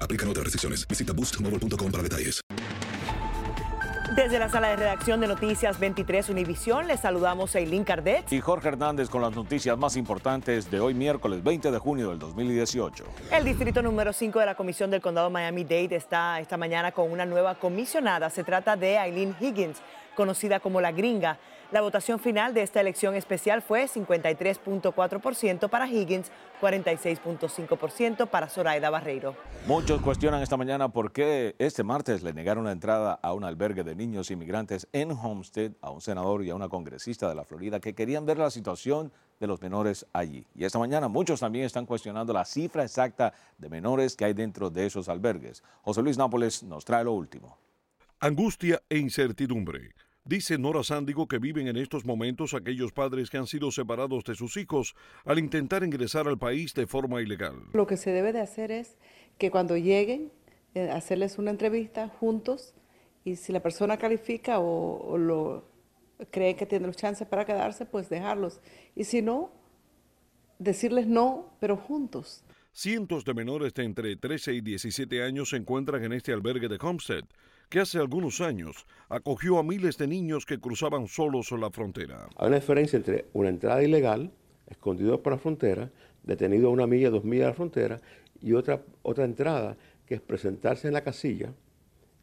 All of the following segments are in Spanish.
Aplican otras restricciones. Visita boostmobile.com para detalles. Desde la sala de redacción de Noticias 23 Univisión, les saludamos a Eileen Cardet. Y Jorge Hernández con las noticias más importantes de hoy miércoles 20 de junio del 2018. El distrito número 5 de la Comisión del Condado Miami-Dade está esta mañana con una nueva comisionada. Se trata de Eileen Higgins, conocida como la gringa. La votación final de esta elección especial fue 53.4% para Higgins, 46.5% para Zoraida Barreiro. Muchos cuestionan esta mañana por qué este martes le negaron la entrada a un albergue de niños inmigrantes en Homestead a un senador y a una congresista de la Florida que querían ver la situación de los menores allí. Y esta mañana muchos también están cuestionando la cifra exacta de menores que hay dentro de esos albergues. José Luis Nápoles nos trae lo último. Angustia e incertidumbre. Dice Nora Sándigo que viven en estos momentos aquellos padres que han sido separados de sus hijos al intentar ingresar al país de forma ilegal. Lo que se debe de hacer es que cuando lleguen, eh, hacerles una entrevista juntos y si la persona califica o, o lo cree que tiene los chances para quedarse, pues dejarlos. Y si no, decirles no, pero juntos. Cientos de menores de entre 13 y 17 años se encuentran en este albergue de Homestead, que hace algunos años acogió a miles de niños que cruzaban solos la frontera. Hay una diferencia entre una entrada ilegal, escondido por la frontera, detenido a una milla, dos millas de la frontera, y otra, otra entrada que es presentarse en la casilla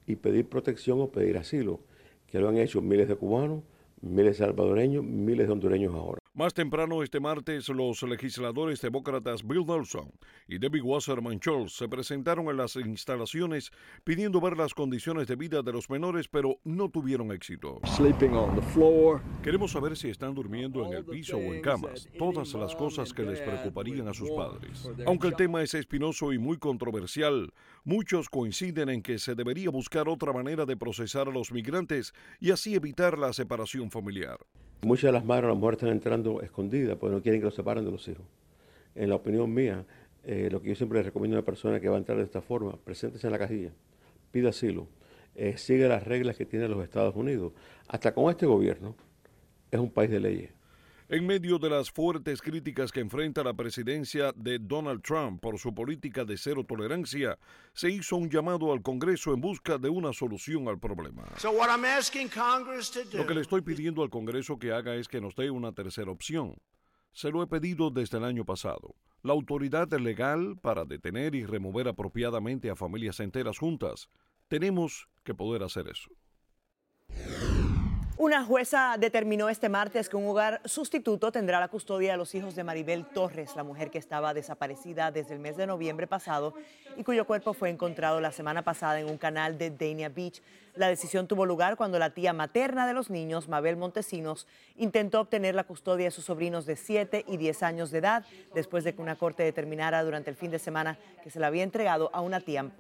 y pedir protección o pedir asilo, que lo han hecho miles de cubanos, miles de salvadoreños, miles de hondureños ahora. Más temprano este martes, los legisladores demócratas Bill Nelson y Debbie Wasserman Schultz se presentaron en las instalaciones pidiendo ver las condiciones de vida de los menores, pero no tuvieron éxito. Queremos saber si están durmiendo en el piso o en camas, todas las cosas que les preocuparían a sus padres. Aunque el tema es espinoso y muy controversial, muchos coinciden en que se debería buscar otra manera de procesar a los migrantes y así evitar la separación familiar. Muchas de las madres a lo están entrando escondidas porque no quieren que los separen de los hijos. En la opinión mía, eh, lo que yo siempre le recomiendo a una persona que va a entrar de esta forma, preséntese en la cajilla, pida asilo, eh, sigue las reglas que tienen los Estados Unidos. Hasta con este gobierno es un país de leyes. En medio de las fuertes críticas que enfrenta la presidencia de Donald Trump por su política de cero tolerancia, se hizo un llamado al Congreso en busca de una solución al problema. Lo que le estoy pidiendo al Congreso que haga es que nos dé una tercera opción. Se lo he pedido desde el año pasado. La autoridad legal para detener y remover apropiadamente a familias enteras juntas. Tenemos que poder hacer eso. Una jueza determinó este martes que un hogar sustituto tendrá la custodia de los hijos de Maribel Torres, la mujer que estaba desaparecida desde el mes de noviembre pasado y cuyo cuerpo fue encontrado la semana pasada en un canal de Dania Beach. La decisión tuvo lugar cuando la tía materna de los niños, Mabel Montesinos, intentó obtener la custodia de sus sobrinos de 7 y 10 años de edad después de que una corte determinara durante el fin de semana que se la había entregado a una tía.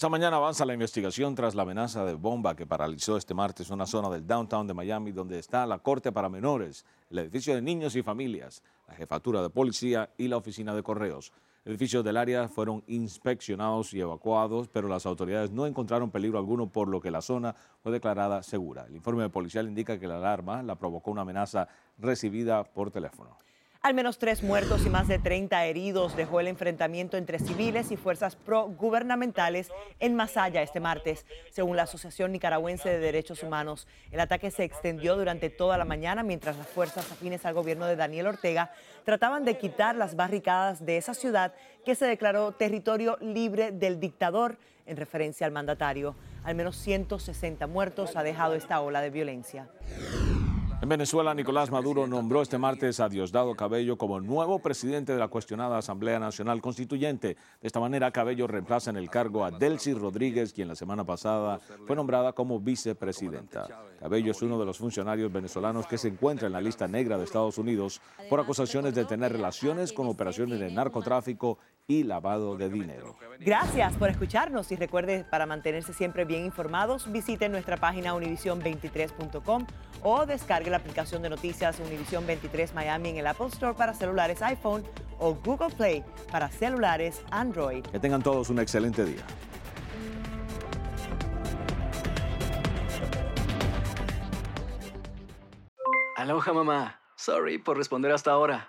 Esta mañana avanza la investigación tras la amenaza de bomba que paralizó este martes una zona del downtown de Miami donde está la Corte para Menores, el edificio de niños y familias, la jefatura de policía y la oficina de correos. Edificios del área fueron inspeccionados y evacuados, pero las autoridades no encontraron peligro alguno, por lo que la zona fue declarada segura. El informe policial indica que la alarma la provocó una amenaza recibida por teléfono. Al menos tres muertos y más de 30 heridos dejó el enfrentamiento entre civiles y fuerzas pro-gubernamentales en Masaya este martes, según la Asociación Nicaragüense de Derechos Humanos. El ataque se extendió durante toda la mañana mientras las fuerzas afines al gobierno de Daniel Ortega trataban de quitar las barricadas de esa ciudad que se declaró territorio libre del dictador en referencia al mandatario. Al menos 160 muertos ha dejado esta ola de violencia. En Venezuela, Nicolás Maduro nombró este martes a Diosdado Cabello como nuevo presidente de la cuestionada Asamblea Nacional Constituyente. De esta manera, Cabello reemplaza en el cargo a Delcy Rodríguez, quien la semana pasada fue nombrada como vicepresidenta. Cabello es uno de los funcionarios venezolanos que se encuentra en la lista negra de Estados Unidos por acusaciones de tener relaciones con operaciones de narcotráfico y lavado de dinero. Gracias por escucharnos y recuerde, para mantenerse siempre bien informados, visite nuestra página univision23.com o descargue la aplicación de noticias Univision 23 Miami en el Apple Store para celulares iPhone o Google Play para celulares Android. Que tengan todos un excelente día. Aloha mamá. Sorry por responder hasta ahora.